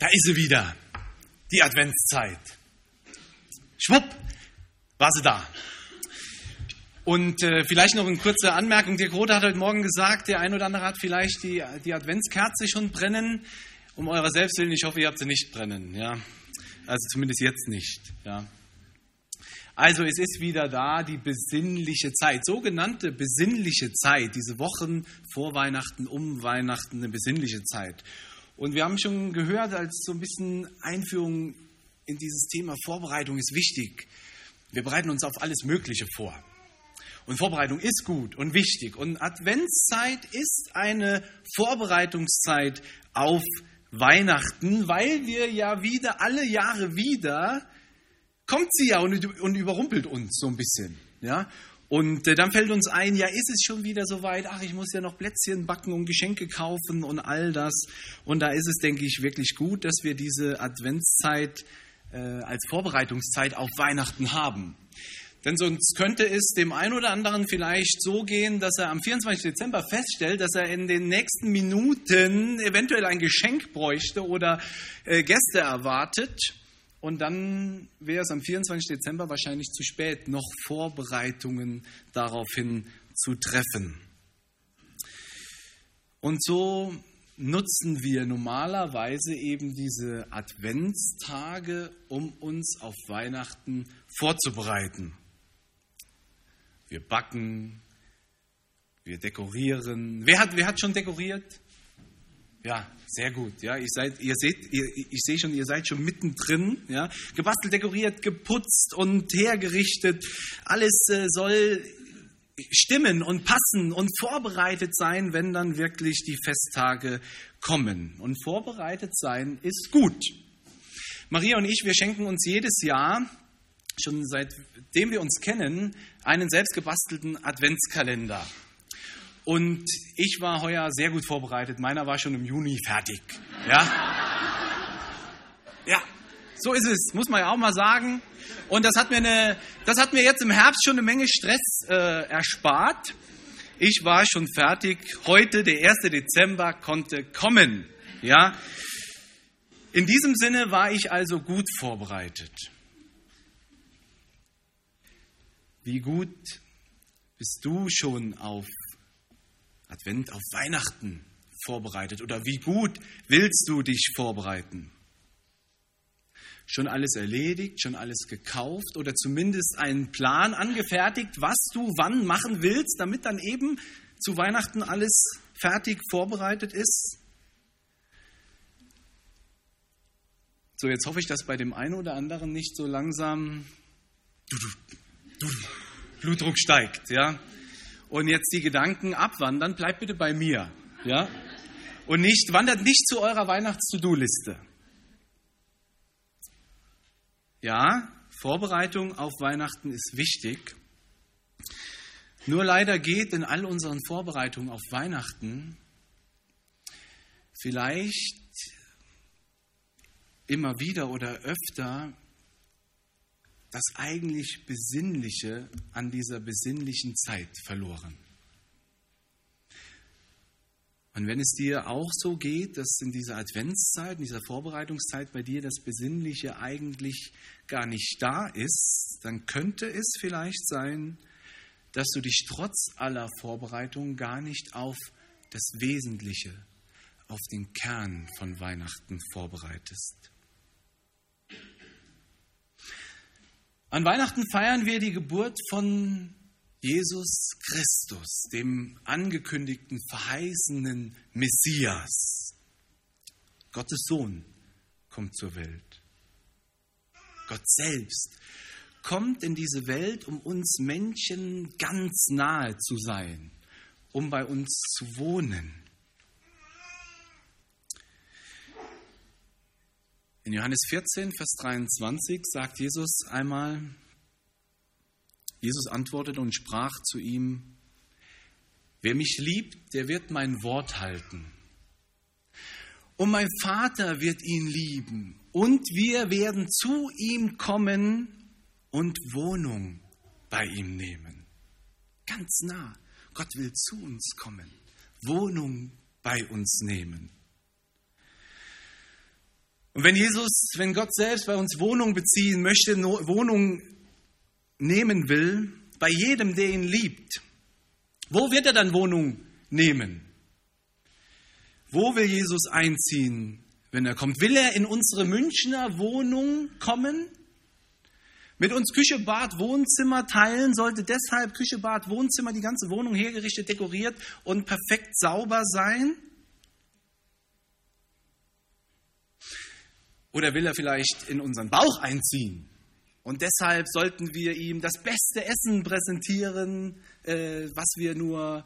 Da ist sie wieder, die Adventszeit. Schwupp, war sie da. Und äh, vielleicht noch eine kurze Anmerkung. Der Grote hat heute Morgen gesagt, der ein oder andere hat vielleicht die, die Adventskerze schon brennen. Um eurer Selbstwillen, ich hoffe, ihr habt sie nicht brennen. Ja? Also zumindest jetzt nicht. Ja? Also es ist wieder da, die besinnliche Zeit, sogenannte besinnliche Zeit, diese Wochen vor Weihnachten, um Weihnachten, eine besinnliche Zeit. Und wir haben schon gehört, als so ein bisschen Einführung in dieses Thema Vorbereitung ist wichtig. Wir bereiten uns auf alles Mögliche vor. Und Vorbereitung ist gut und wichtig. Und Adventszeit ist eine Vorbereitungszeit auf Weihnachten, weil wir ja wieder, alle Jahre wieder, kommt sie ja und, und überrumpelt uns so ein bisschen. Ja? Und äh, dann fällt uns ein, ja, ist es schon wieder soweit? Ach, ich muss ja noch Plätzchen backen und Geschenke kaufen und all das. Und da ist es, denke ich, wirklich gut, dass wir diese Adventszeit äh, als Vorbereitungszeit auf Weihnachten haben. Denn sonst könnte es dem einen oder anderen vielleicht so gehen, dass er am 24. Dezember feststellt, dass er in den nächsten Minuten eventuell ein Geschenk bräuchte oder äh, Gäste erwartet und dann wäre es am 24. Dezember wahrscheinlich zu spät, noch Vorbereitungen daraufhin zu treffen. Und so nutzen wir normalerweise eben diese Adventstage, um uns auf Weihnachten vorzubereiten. Wir backen, wir dekorieren. Wer hat, wer hat schon dekoriert? Ja, sehr gut. Ja, ich, seid, ihr seht, ihr, ich sehe schon, ihr seid schon mittendrin. Ja, gebastelt, dekoriert, geputzt und hergerichtet. Alles äh, soll stimmen und passen und vorbereitet sein, wenn dann wirklich die Festtage kommen. Und vorbereitet sein ist gut. Maria und ich, wir schenken uns jedes Jahr, schon seitdem wir uns kennen, einen selbstgebastelten Adventskalender. Und ich war heuer sehr gut vorbereitet. Meiner war schon im Juni fertig. Ja, ja so ist es, muss man ja auch mal sagen. Und das hat mir, eine, das hat mir jetzt im Herbst schon eine Menge Stress äh, erspart. Ich war schon fertig. Heute, der 1. Dezember, konnte kommen. Ja, in diesem Sinne war ich also gut vorbereitet. Wie gut bist du schon auf Advent auf Weihnachten vorbereitet oder wie gut willst du dich vorbereiten? Schon alles erledigt, schon alles gekauft oder zumindest einen Plan angefertigt, was du wann machen willst, damit dann eben zu Weihnachten alles fertig vorbereitet ist? So, jetzt hoffe ich, dass bei dem einen oder anderen nicht so langsam Blutdruck steigt, ja? Und jetzt die Gedanken abwandern, bleibt bitte bei mir. Ja? Und nicht, wandert nicht zu eurer Weihnachts-To-Do-Liste. Ja, Vorbereitung auf Weihnachten ist wichtig. Nur leider geht in all unseren Vorbereitungen auf Weihnachten vielleicht immer wieder oder öfter das eigentlich Besinnliche an dieser besinnlichen Zeit verloren. Und wenn es dir auch so geht, dass in dieser Adventszeit, in dieser Vorbereitungszeit bei dir das Besinnliche eigentlich gar nicht da ist, dann könnte es vielleicht sein, dass du dich trotz aller Vorbereitungen gar nicht auf das Wesentliche, auf den Kern von Weihnachten vorbereitest. An Weihnachten feiern wir die Geburt von Jesus Christus, dem angekündigten, verheißenen Messias. Gottes Sohn kommt zur Welt. Gott selbst kommt in diese Welt, um uns Menschen ganz nahe zu sein, um bei uns zu wohnen. In Johannes 14, Vers 23 sagt Jesus einmal, Jesus antwortete und sprach zu ihm, wer mich liebt, der wird mein Wort halten. Und mein Vater wird ihn lieben und wir werden zu ihm kommen und Wohnung bei ihm nehmen. Ganz nah. Gott will zu uns kommen, Wohnung bei uns nehmen. Und wenn Jesus, wenn Gott selbst bei uns Wohnung beziehen möchte, Wohnung nehmen will, bei jedem, der ihn liebt, wo wird er dann Wohnung nehmen? Wo will Jesus einziehen, wenn er kommt? Will er in unsere Münchner Wohnung kommen? Mit uns Küche, Bad, Wohnzimmer teilen, sollte deshalb Küche, Bad, Wohnzimmer, die ganze Wohnung hergerichtet, dekoriert und perfekt sauber sein? Oder will er vielleicht in unseren Bauch einziehen? Und deshalb sollten wir ihm das beste Essen präsentieren, äh, was wir nur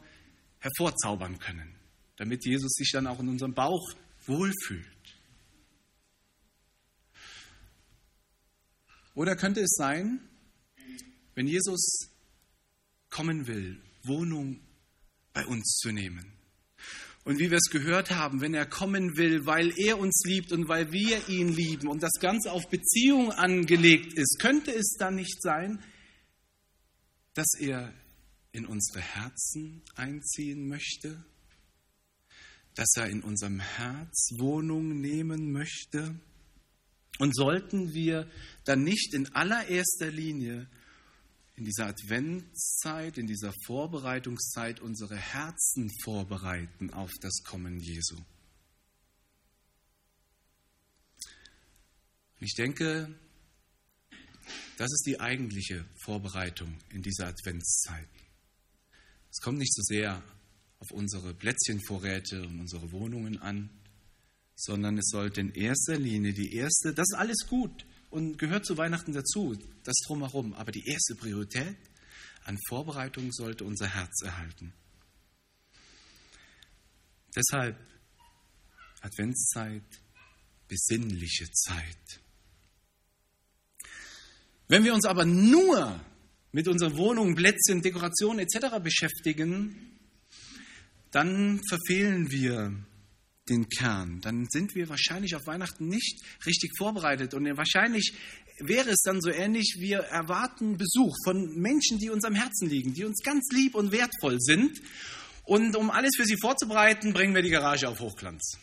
hervorzaubern können, damit Jesus sich dann auch in unserem Bauch wohlfühlt. Oder könnte es sein, wenn Jesus kommen will, Wohnung bei uns zu nehmen, und wie wir es gehört haben, wenn er kommen will, weil er uns liebt und weil wir ihn lieben und das Ganze auf Beziehung angelegt ist, könnte es dann nicht sein, dass er in unsere Herzen einziehen möchte? Dass er in unserem Herz Wohnung nehmen möchte? Und sollten wir dann nicht in allererster Linie in dieser Adventszeit, in dieser Vorbereitungszeit unsere Herzen vorbereiten auf das Kommen Jesu. Ich denke, das ist die eigentliche Vorbereitung in dieser Adventszeit. Es kommt nicht so sehr auf unsere Plätzchenvorräte und unsere Wohnungen an, sondern es sollte in erster Linie die erste, das ist alles gut, und gehört zu Weihnachten dazu, das drumherum. Aber die erste Priorität an Vorbereitung sollte unser Herz erhalten. Deshalb Adventszeit, besinnliche Zeit. Wenn wir uns aber nur mit unseren Wohnungen, Plätzchen, Dekorationen etc. beschäftigen, dann verfehlen wir den Kern, dann sind wir wahrscheinlich auf Weihnachten nicht richtig vorbereitet. Und wahrscheinlich wäre es dann so ähnlich, wir erwarten Besuch von Menschen, die uns am Herzen liegen, die uns ganz lieb und wertvoll sind. Und um alles für sie vorzubereiten, bringen wir die Garage auf Hochglanz.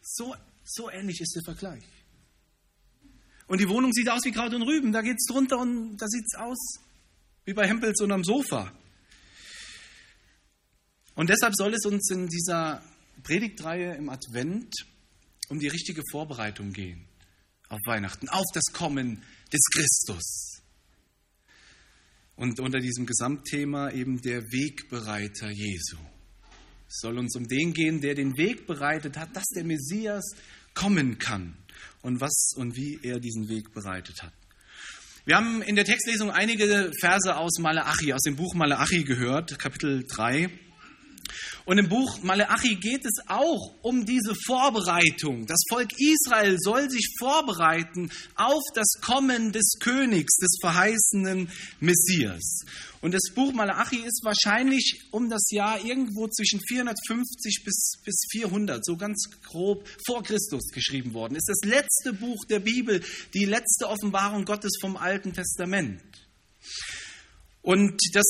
So, so ähnlich ist der Vergleich. Und die Wohnung sieht aus wie Kraut und Rüben. Da geht es drunter und da sieht es aus wie bei Hempels unterm Sofa. Und deshalb soll es uns in dieser Predigtreihe im Advent um die richtige Vorbereitung gehen auf Weihnachten, auf das Kommen des Christus. Und unter diesem Gesamtthema eben der Wegbereiter Jesu. Es soll uns um den gehen, der den Weg bereitet hat, dass der Messias kommen kann und was und wie er diesen Weg bereitet hat. Wir haben in der Textlesung einige Verse aus Malachi, aus dem Buch Malachi gehört, Kapitel 3. Und im Buch Maleachi geht es auch um diese Vorbereitung. Das Volk Israel soll sich vorbereiten auf das Kommen des Königs, des verheißenen Messias. Und das Buch Malachi ist wahrscheinlich um das Jahr irgendwo zwischen 450 bis, bis 400, so ganz grob vor Christus geschrieben worden. Ist das letzte Buch der Bibel, die letzte Offenbarung Gottes vom Alten Testament. Und das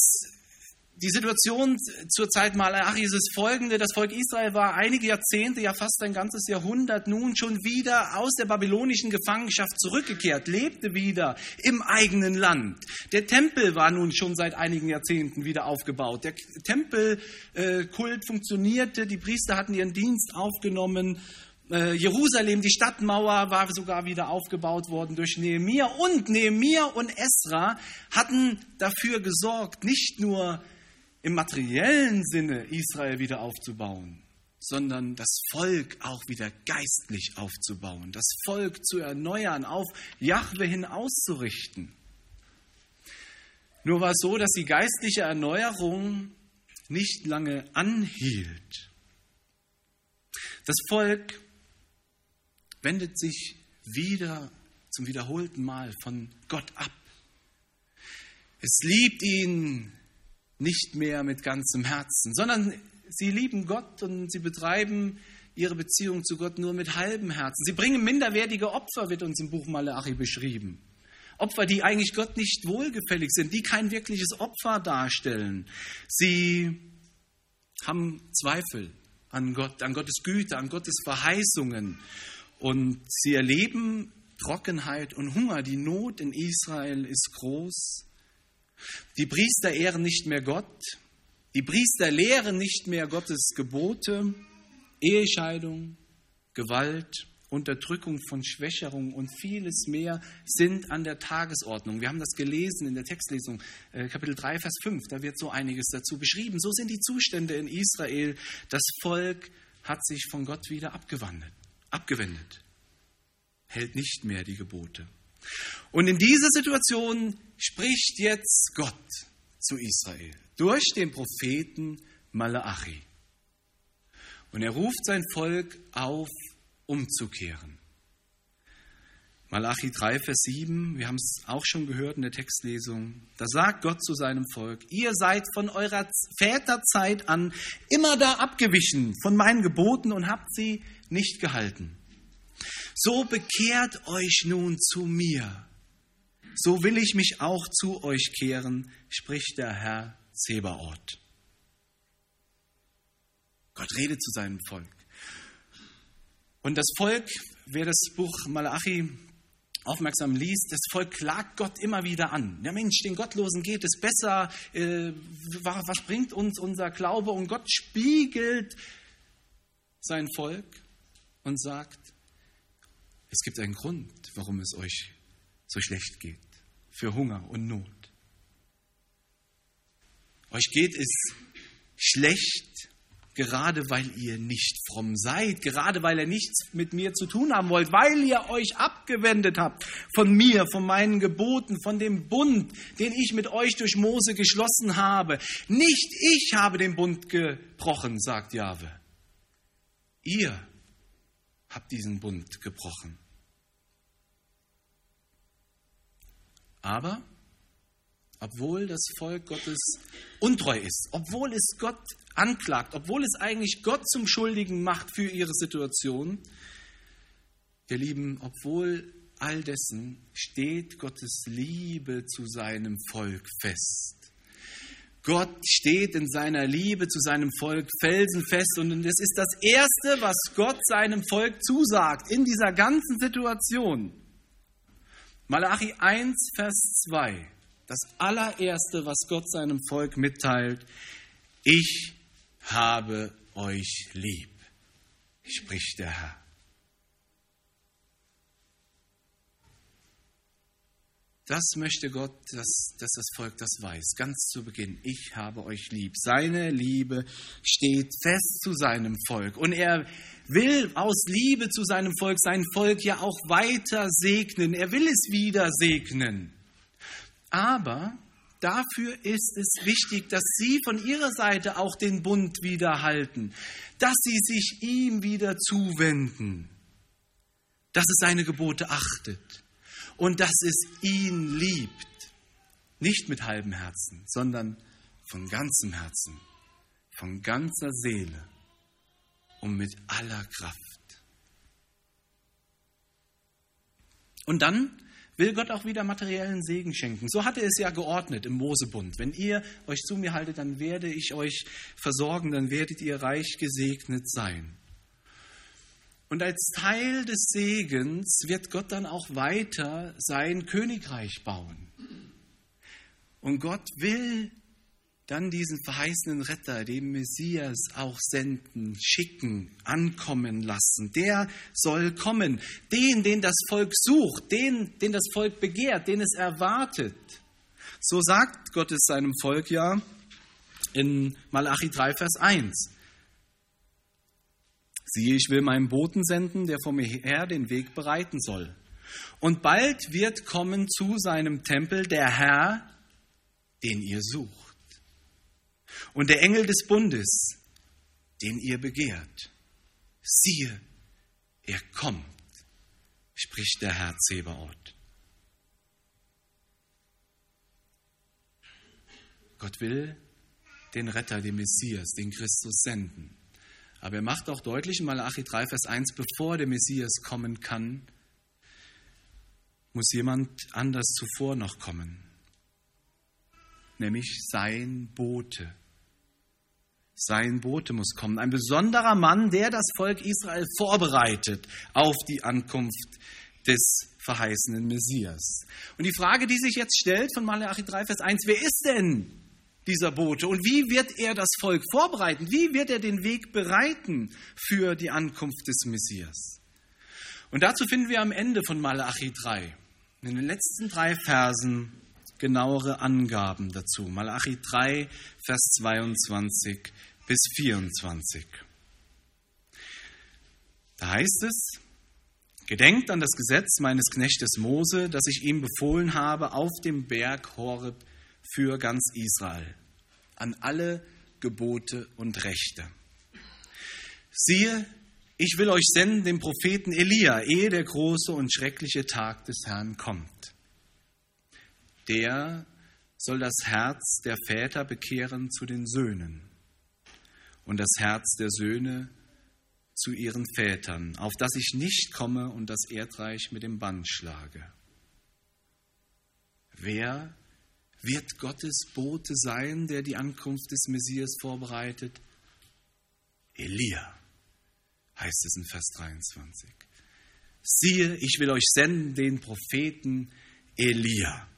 die Situation zur Zeit Malachi ist folgende. Das Volk Israel war einige Jahrzehnte, ja fast ein ganzes Jahrhundert nun schon wieder aus der babylonischen Gefangenschaft zurückgekehrt, lebte wieder im eigenen Land. Der Tempel war nun schon seit einigen Jahrzehnten wieder aufgebaut. Der Tempelkult funktionierte, die Priester hatten ihren Dienst aufgenommen. Äh, Jerusalem, die Stadtmauer war sogar wieder aufgebaut worden durch Nehemia und Nehemia und Esra hatten dafür gesorgt, nicht nur im materiellen Sinne Israel wieder aufzubauen, sondern das Volk auch wieder geistlich aufzubauen, das Volk zu erneuern, auf Jahwe hin auszurichten. Nur war es so, dass die geistliche Erneuerung nicht lange anhielt. Das Volk wendet sich wieder zum wiederholten Mal von Gott ab. Es liebt ihn nicht mehr mit ganzem Herzen, sondern sie lieben Gott und sie betreiben ihre Beziehung zu Gott nur mit halbem Herzen. Sie bringen minderwertige Opfer, wird uns im Buch Malachi beschrieben. Opfer, die eigentlich Gott nicht wohlgefällig sind, die kein wirkliches Opfer darstellen. Sie haben Zweifel an Gott, an Gottes Güte, an Gottes Verheißungen. Und sie erleben Trockenheit und Hunger. Die Not in Israel ist groß. Die Priester ehren nicht mehr Gott. Die Priester lehren nicht mehr Gottes Gebote. Ehescheidung, Gewalt, Unterdrückung von Schwächerung und vieles mehr sind an der Tagesordnung. Wir haben das gelesen in der Textlesung, äh, Kapitel 3, Vers 5. Da wird so einiges dazu beschrieben. So sind die Zustände in Israel. Das Volk hat sich von Gott wieder abgewandt, abgewendet, hält nicht mehr die Gebote. Und in dieser Situation spricht jetzt Gott zu Israel durch den Propheten Malachi. Und er ruft sein Volk auf, umzukehren. Malachi 3, Vers 7, wir haben es auch schon gehört in der Textlesung, da sagt Gott zu seinem Volk, ihr seid von eurer Väterzeit an immer da abgewichen von meinen Geboten und habt sie nicht gehalten. So bekehrt euch nun zu mir, so will ich mich auch zu euch kehren, spricht der Herr Zebaoth. Gott redet zu seinem Volk. Und das Volk, wer das Buch Malachi aufmerksam liest, das Volk klagt Gott immer wieder an. Ja Mensch, den Gottlosen geht es besser. Äh, was bringt uns unser Glaube? Und Gott spiegelt sein Volk und sagt, es gibt einen Grund, warum es euch so schlecht geht. Für Hunger und Not. Euch geht es schlecht, gerade weil ihr nicht fromm seid, gerade weil ihr nichts mit mir zu tun haben wollt, weil ihr euch abgewendet habt von mir, von meinen Geboten, von dem Bund, den ich mit euch durch Mose geschlossen habe. Nicht ich habe den Bund gebrochen, sagt Jahwe. Ihr habt diesen Bund gebrochen. Aber obwohl das Volk Gottes untreu ist, obwohl es Gott anklagt, obwohl es eigentlich Gott zum Schuldigen macht für ihre Situation, ihr Lieben, obwohl all dessen steht Gottes Liebe zu seinem Volk fest. Gott steht in seiner Liebe zu seinem Volk felsenfest und es ist das Erste, was Gott seinem Volk zusagt in dieser ganzen Situation. Malachi 1, Vers 2. Das allererste, was Gott seinem Volk mitteilt, ich habe euch lieb, spricht der Herr. Das möchte Gott, dass, dass, das Volk das weiß, ganz zu Beginn. Ich habe euch lieb. Seine Liebe steht fest zu seinem Volk. Und er will aus Liebe zu seinem Volk sein Volk ja auch weiter segnen. Er will es wieder segnen. Aber dafür ist es wichtig, dass Sie von Ihrer Seite auch den Bund wieder halten, dass Sie sich ihm wieder zuwenden, dass es seine Gebote achtet und dass es ihn liebt. Nicht mit halbem Herzen, sondern von ganzem Herzen, von ganzer Seele und mit aller Kraft. Und dann will Gott auch wieder materiellen Segen schenken. So hatte es ja geordnet im Mosebund. Wenn ihr euch zu mir haltet, dann werde ich euch versorgen, dann werdet ihr reich gesegnet sein. Und als Teil des Segens wird Gott dann auch weiter sein Königreich bauen. Und Gott will dann diesen verheißenen Retter, den Messias, auch senden, schicken, ankommen lassen. Der soll kommen. Den, den das Volk sucht, den, den das Volk begehrt, den es erwartet. So sagt Gott es seinem Volk ja in Malachi 3, Vers 1. Siehe, ich will meinen Boten senden, der vor mir her den Weg bereiten soll. Und bald wird kommen zu seinem Tempel der Herr, den ihr sucht und der Engel des Bundes, den ihr begehrt. Siehe, er kommt, spricht der Herr Zebaoth. Gott will den Retter, den Messias, den Christus senden. Aber er macht auch deutlich in Malachi 3, Vers 1, bevor der Messias kommen kann, muss jemand anders zuvor noch kommen, nämlich sein Bote, sein Bote muss kommen. Ein besonderer Mann, der das Volk Israel vorbereitet auf die Ankunft des verheißenen Messias. Und die Frage, die sich jetzt stellt von Malachi 3, Vers 1, wer ist denn dieser Bote und wie wird er das Volk vorbereiten? Wie wird er den Weg bereiten für die Ankunft des Messias? Und dazu finden wir am Ende von Malachi 3, in den letzten drei Versen, genauere Angaben dazu. Malachi 3, Vers 22 bis 24. Da heißt es, Gedenkt an das Gesetz meines Knechtes Mose, das ich ihm befohlen habe auf dem Berg Horeb für ganz Israel, an alle Gebote und Rechte. Siehe, ich will euch senden den Propheten Elia, ehe der große und schreckliche Tag des Herrn kommt. Der soll das Herz der Väter bekehren zu den Söhnen und das Herz der Söhne zu ihren Vätern, auf dass ich nicht komme und das Erdreich mit dem Bann schlage. Wer wird Gottes Bote sein, der die Ankunft des Messias vorbereitet? Elia, heißt es in Vers 23. Siehe, ich will euch senden den Propheten Elia.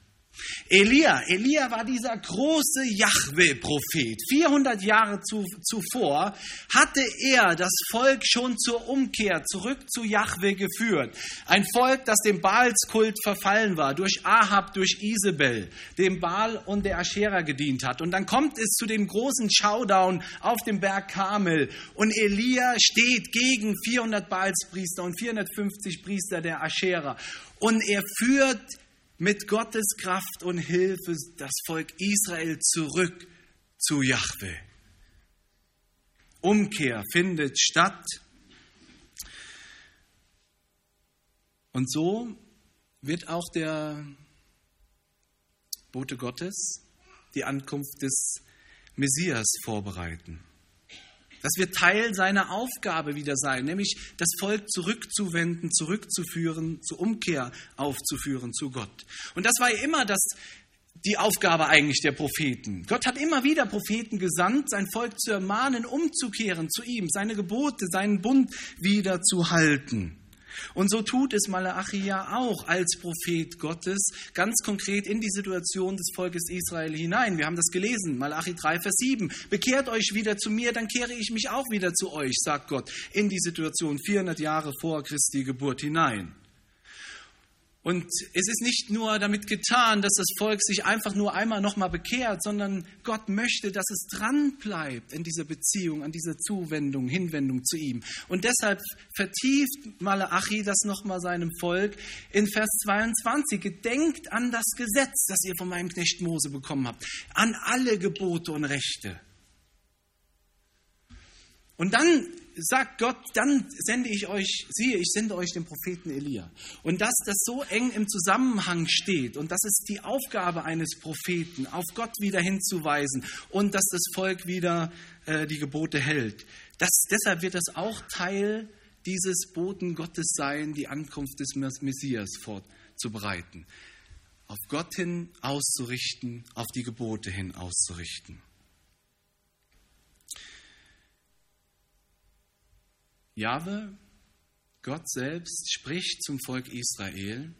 Elia, Elia war dieser große Jahwe-Prophet. 400 Jahre zu, zuvor hatte er das Volk schon zur Umkehr zurück zu Jahwe geführt. Ein Volk, das dem Baalskult verfallen war, durch Ahab, durch Isabel, dem Baal und der Aschera gedient hat. Und dann kommt es zu dem großen Showdown auf dem Berg Karmel. Und Elia steht gegen 400 Baalspriester und 450 Priester der Aschera. Und er führt mit Gottes Kraft und Hilfe das Volk Israel zurück zu Jahwe. Umkehr findet statt. Und so wird auch der Bote Gottes die Ankunft des Messias vorbereiten. Das wird Teil seiner Aufgabe wieder sein, nämlich das Volk zurückzuwenden, zurückzuführen, zur Umkehr aufzuführen zu Gott. Und das war immer das, die Aufgabe eigentlich der Propheten. Gott hat immer wieder Propheten gesandt, sein Volk zu ermahnen, umzukehren zu ihm, seine Gebote, seinen Bund wieder zu halten. Und so tut es Malachi ja auch als Prophet Gottes ganz konkret in die Situation des Volkes Israel hinein. Wir haben das gelesen, Malachi 3, Vers 7. Bekehrt euch wieder zu mir, dann kehre ich mich auch wieder zu euch, sagt Gott, in die Situation 400 Jahre vor Christi Geburt hinein. Und es ist nicht nur damit getan, dass das Volk sich einfach nur einmal nochmal bekehrt, sondern Gott möchte, dass es dran bleibt in dieser Beziehung, an dieser Zuwendung, Hinwendung zu ihm. Und deshalb vertieft Malachi das nochmal seinem Volk in Vers 22. Gedenkt an das Gesetz, das ihr von meinem Knecht Mose bekommen habt, an alle Gebote und Rechte. Und dann sagt Gott, dann sende ich euch, siehe, ich sende euch den Propheten Elia. Und dass das so eng im Zusammenhang steht und das ist die Aufgabe eines Propheten, auf Gott wieder hinzuweisen und dass das Volk wieder äh, die Gebote hält. Das, deshalb wird das auch Teil dieses Boten Gottes sein, die Ankunft des Messias vorzubereiten. Auf Gott hin auszurichten, auf die Gebote hin auszurichten. Jahwe, Gott selbst, spricht zum Volk Israel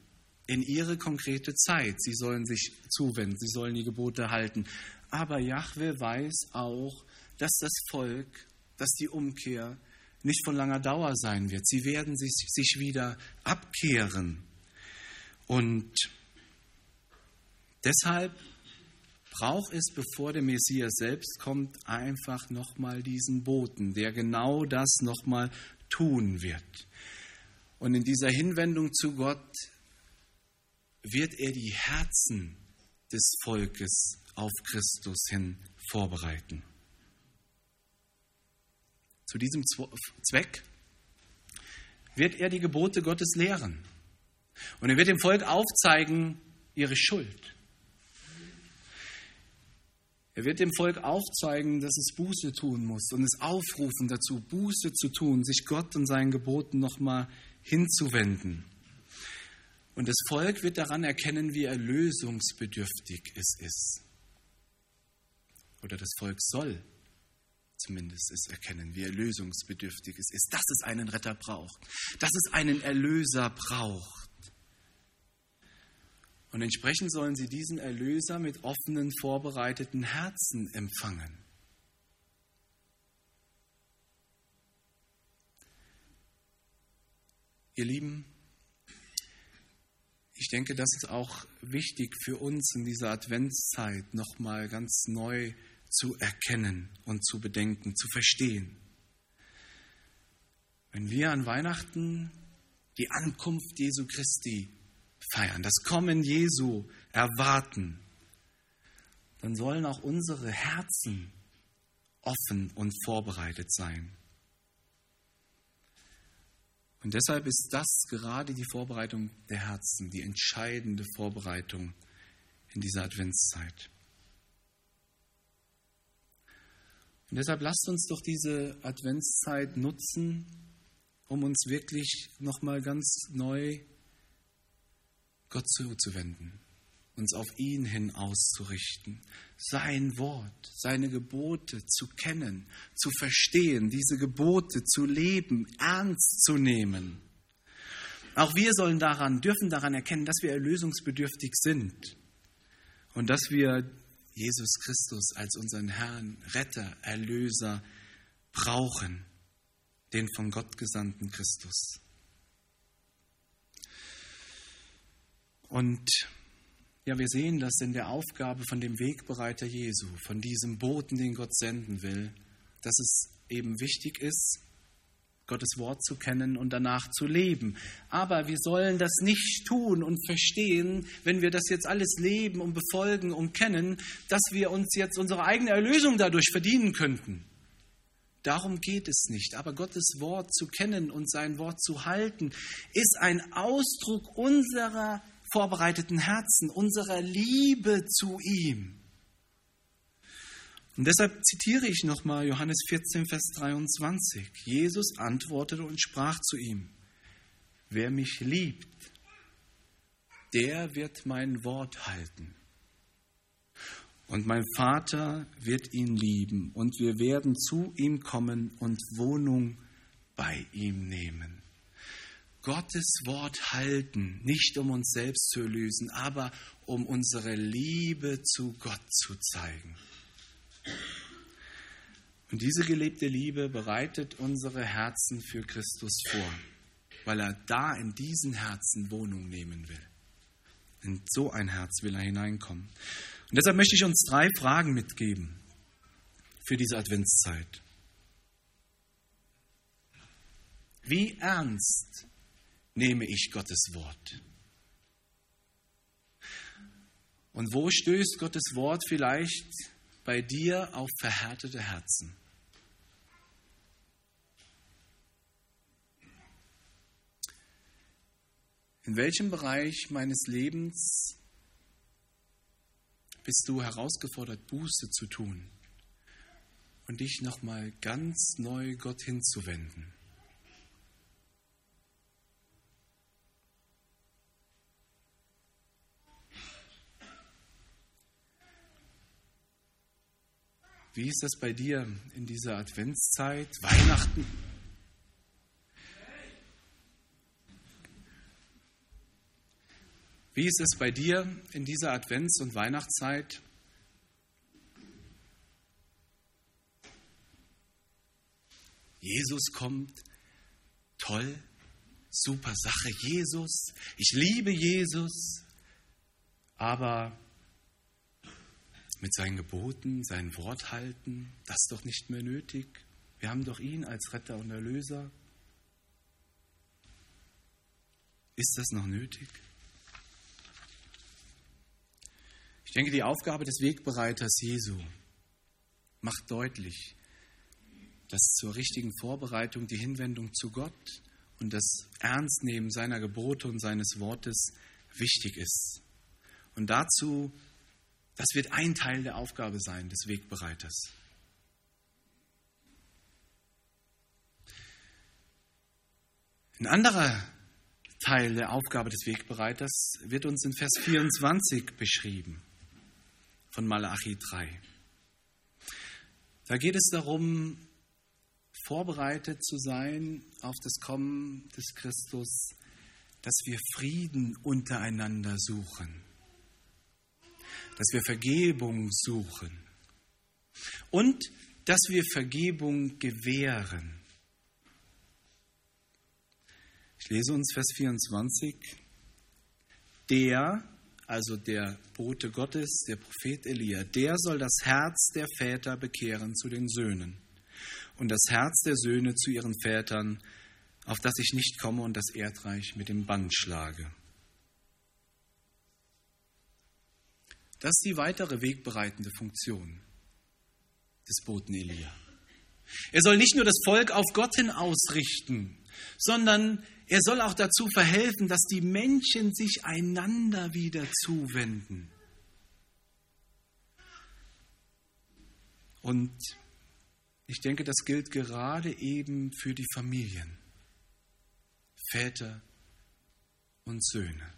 in ihre konkrete Zeit. Sie sollen sich zuwenden, sie sollen die Gebote halten. Aber Jahwe weiß auch, dass das Volk, dass die Umkehr nicht von langer Dauer sein wird. Sie werden sich, sich wieder abkehren. Und deshalb braucht es, bevor der Messias selbst kommt, einfach nochmal diesen Boten, der genau das nochmal tun wird. Und in dieser Hinwendung zu Gott wird er die Herzen des Volkes auf Christus hin vorbereiten. Zu diesem Zweck wird er die Gebote Gottes lehren. Und er wird dem Volk aufzeigen ihre Schuld. Er wird dem Volk aufzeigen, dass es Buße tun muss und es aufrufen dazu, Buße zu tun, sich Gott und seinen Geboten nochmal hinzuwenden. Und das Volk wird daran erkennen, wie erlösungsbedürftig es ist. Oder das Volk soll zumindest es erkennen, wie erlösungsbedürftig es ist, dass es einen Retter braucht, dass es einen Erlöser braucht. Und entsprechend sollen sie diesen Erlöser mit offenen, vorbereiteten Herzen empfangen. Ihr Lieben, ich denke, das ist auch wichtig für uns in dieser Adventszeit nochmal ganz neu zu erkennen und zu bedenken, zu verstehen. Wenn wir an Weihnachten die Ankunft Jesu Christi feiern, das Kommen Jesu erwarten, dann sollen auch unsere Herzen offen und vorbereitet sein. Und deshalb ist das gerade die Vorbereitung der Herzen, die entscheidende Vorbereitung in dieser Adventszeit. Und deshalb lasst uns doch diese Adventszeit nutzen, um uns wirklich nochmal ganz neu Gott zuzuwenden, uns auf ihn hin auszurichten, sein Wort, seine Gebote zu kennen, zu verstehen, diese Gebote zu leben, ernst zu nehmen. Auch wir sollen daran, dürfen daran erkennen, dass wir erlösungsbedürftig sind und dass wir Jesus Christus als unseren Herrn, Retter, Erlöser brauchen, den von Gott gesandten Christus. Und ja, wir sehen das in der Aufgabe von dem Wegbereiter Jesu, von diesem Boten, den Gott senden will, dass es eben wichtig ist, Gottes Wort zu kennen und danach zu leben. Aber wir sollen das nicht tun und verstehen, wenn wir das jetzt alles leben und befolgen und kennen, dass wir uns jetzt unsere eigene Erlösung dadurch verdienen könnten. Darum geht es nicht. Aber Gottes Wort zu kennen und sein Wort zu halten, ist ein Ausdruck unserer vorbereiteten Herzen, unserer Liebe zu ihm. Und deshalb zitiere ich nochmal Johannes 14, Vers 23. Jesus antwortete und sprach zu ihm, wer mich liebt, der wird mein Wort halten. Und mein Vater wird ihn lieben und wir werden zu ihm kommen und Wohnung bei ihm nehmen. Gottes Wort halten, nicht um uns selbst zu erlösen, aber um unsere Liebe zu Gott zu zeigen. Und diese gelebte Liebe bereitet unsere Herzen für Christus vor, weil er da in diesen Herzen Wohnung nehmen will. In so ein Herz will er hineinkommen. Und deshalb möchte ich uns drei Fragen mitgeben für diese Adventszeit. Wie ernst nehme ich Gottes Wort? Und wo stößt Gottes Wort vielleicht bei dir auf verhärtete Herzen? In welchem Bereich meines Lebens bist du herausgefordert, Buße zu tun und dich nochmal ganz neu Gott hinzuwenden? Wie ist das bei dir in dieser Adventszeit, Weihnachten? Wie ist es bei dir in dieser Advents- und Weihnachtszeit? Jesus kommt, toll, super Sache, Jesus, ich liebe Jesus, aber mit seinen Geboten, sein Wort halten, das ist doch nicht mehr nötig. Wir haben doch ihn als Retter und Erlöser. Ist das noch nötig? Ich denke, die Aufgabe des Wegbereiters Jesu macht deutlich, dass zur richtigen Vorbereitung die Hinwendung zu Gott und das Ernstnehmen seiner Gebote und seines Wortes wichtig ist. Und dazu das wird ein Teil der Aufgabe sein des Wegbereiters. Ein anderer Teil der Aufgabe des Wegbereiters wird uns in Vers 24 beschrieben von Malachi 3. Da geht es darum, vorbereitet zu sein auf das Kommen des Christus, dass wir Frieden untereinander suchen, dass wir Vergebung suchen und dass wir Vergebung gewähren. Ich lese uns Vers 24. Der, also der Bote Gottes, der Prophet Elia, der soll das Herz der Väter bekehren zu den Söhnen und das Herz der Söhne zu ihren Vätern, auf das ich nicht komme und das Erdreich mit dem Band schlage. Das ist die weitere wegbereitende Funktion des Boten Elia. Er soll nicht nur das Volk auf Gott hin ausrichten, sondern er soll auch dazu verhelfen, dass die Menschen sich einander wieder zuwenden. Und ich denke, das gilt gerade eben für die Familien, Väter und Söhne,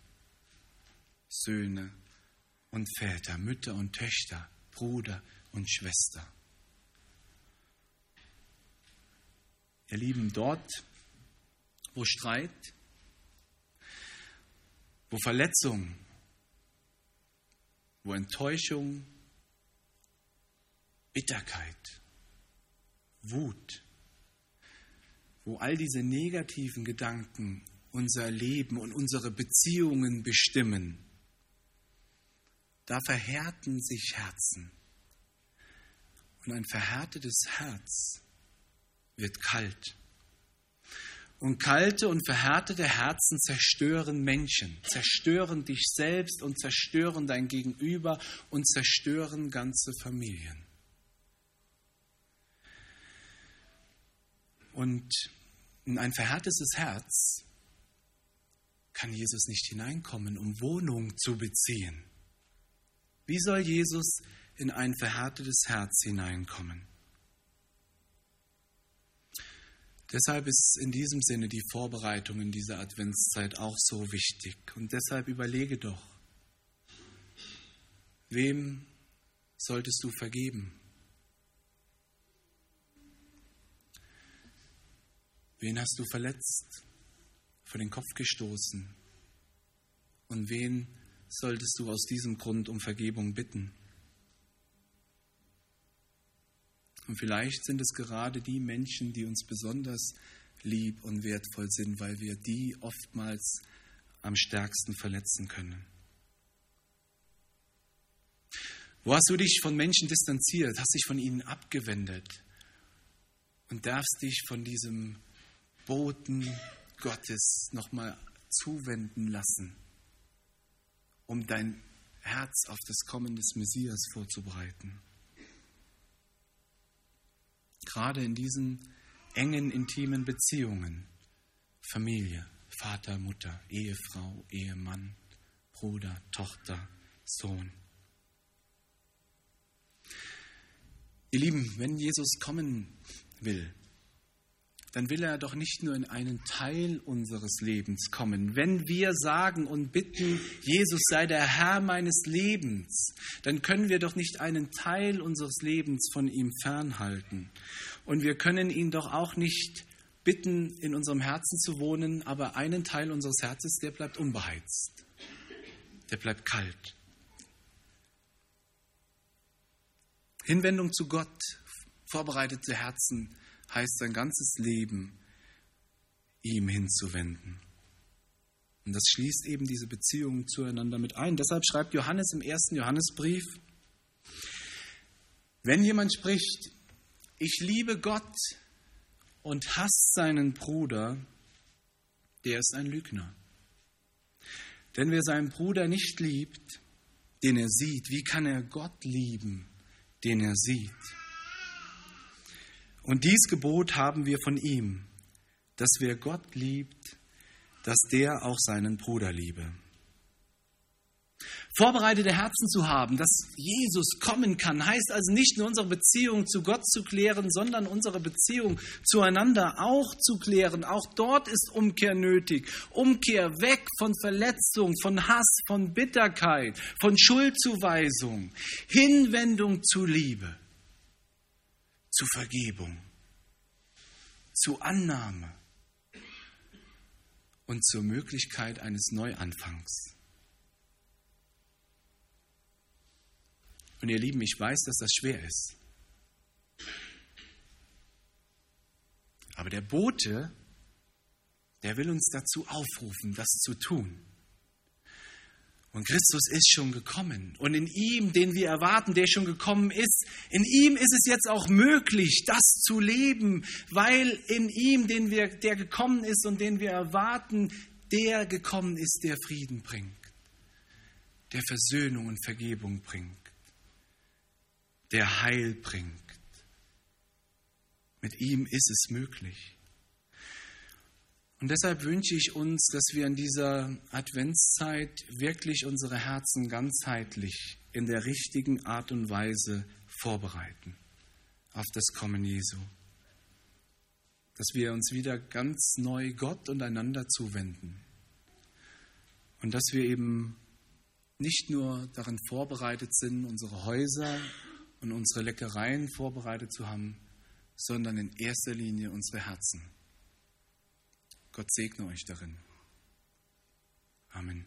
Söhne und Väter, Mütter und Töchter, Bruder und Schwester. Ihr Lieben, dort, wo Streit, wo Verletzung, wo Enttäuschung, Bitterkeit, Wut, wo all diese negativen Gedanken unser Leben und unsere Beziehungen bestimmen, da verhärten sich Herzen. Und ein verhärtetes Herz wird kalt. Und kalte und verhärtete Herzen zerstören Menschen, zerstören dich selbst und zerstören dein Gegenüber und zerstören ganze Familien. Und in ein verhärtetes Herz kann Jesus nicht hineinkommen, um Wohnung zu beziehen. Wie soll Jesus in ein verhärtetes Herz hineinkommen? Deshalb ist in diesem Sinne die Vorbereitung in dieser Adventszeit auch so wichtig. Und deshalb überlege doch, wem solltest du vergeben? Wen hast du verletzt, vor den Kopf gestoßen? Und wen solltest du aus diesem Grund um Vergebung bitten? Und vielleicht sind es gerade die Menschen, die uns besonders lieb und wertvoll sind, weil wir die oftmals am stärksten verletzen können. Wo hast du dich von Menschen distanziert, hast dich von ihnen abgewendet und darfst dich von diesem Boten Gottes nochmal zuwenden lassen, um dein Herz auf das Kommen des Messias vorzubereiten? Gerade in diesen engen, intimen Beziehungen, Familie, Vater, Mutter, Ehefrau, Ehemann, Bruder, Tochter, Sohn. Ihr Lieben, wenn Jesus kommen will, dann will er doch nicht nur in einen Teil unseres Lebens kommen. Wenn wir sagen und bitten, Jesus sei der Herr meines Lebens, dann können wir doch nicht einen Teil unseres Lebens von ihm fernhalten. Und wir können ihn doch auch nicht bitten, in unserem Herzen zu wohnen, aber einen Teil unseres Herzens, der bleibt unbeheizt. Der bleibt kalt. Hinwendung zu Gott, vorbereitete Herzen, heißt sein ganzes Leben ihm hinzuwenden. Und das schließt eben diese Beziehungen zueinander mit ein. Deshalb schreibt Johannes im ersten Johannesbrief, wenn jemand spricht, ich liebe Gott und hasst seinen Bruder, der ist ein Lügner. Denn wer seinen Bruder nicht liebt, den er sieht, wie kann er Gott lieben, den er sieht? Und dies Gebot haben wir von ihm, dass wer Gott liebt, dass der auch seinen Bruder liebe. Vorbereitete Herzen zu haben, dass Jesus kommen kann, heißt also nicht nur unsere Beziehung zu Gott zu klären, sondern unsere Beziehung zueinander auch zu klären. Auch dort ist Umkehr nötig. Umkehr weg von Verletzung, von Hass, von Bitterkeit, von Schuldzuweisung, Hinwendung zu Liebe. Zu Vergebung, zu Annahme und zur Möglichkeit eines Neuanfangs. Und ihr Lieben, ich weiß, dass das schwer ist. Aber der Bote, der will uns dazu aufrufen, das zu tun. Und Christus ist schon gekommen. Und in ihm, den wir erwarten, der schon gekommen ist, in ihm ist es jetzt auch möglich, das zu leben, weil in ihm, den wir, der gekommen ist und den wir erwarten, der gekommen ist, der Frieden bringt, der Versöhnung und Vergebung bringt, der Heil bringt. Mit ihm ist es möglich. Und deshalb wünsche ich uns, dass wir in dieser Adventszeit wirklich unsere Herzen ganzheitlich in der richtigen Art und Weise vorbereiten auf das Kommen Jesu. Dass wir uns wieder ganz neu Gott und einander zuwenden. Und dass wir eben nicht nur darin vorbereitet sind, unsere Häuser und unsere Leckereien vorbereitet zu haben, sondern in erster Linie unsere Herzen. Gott segne euch darin. Amen.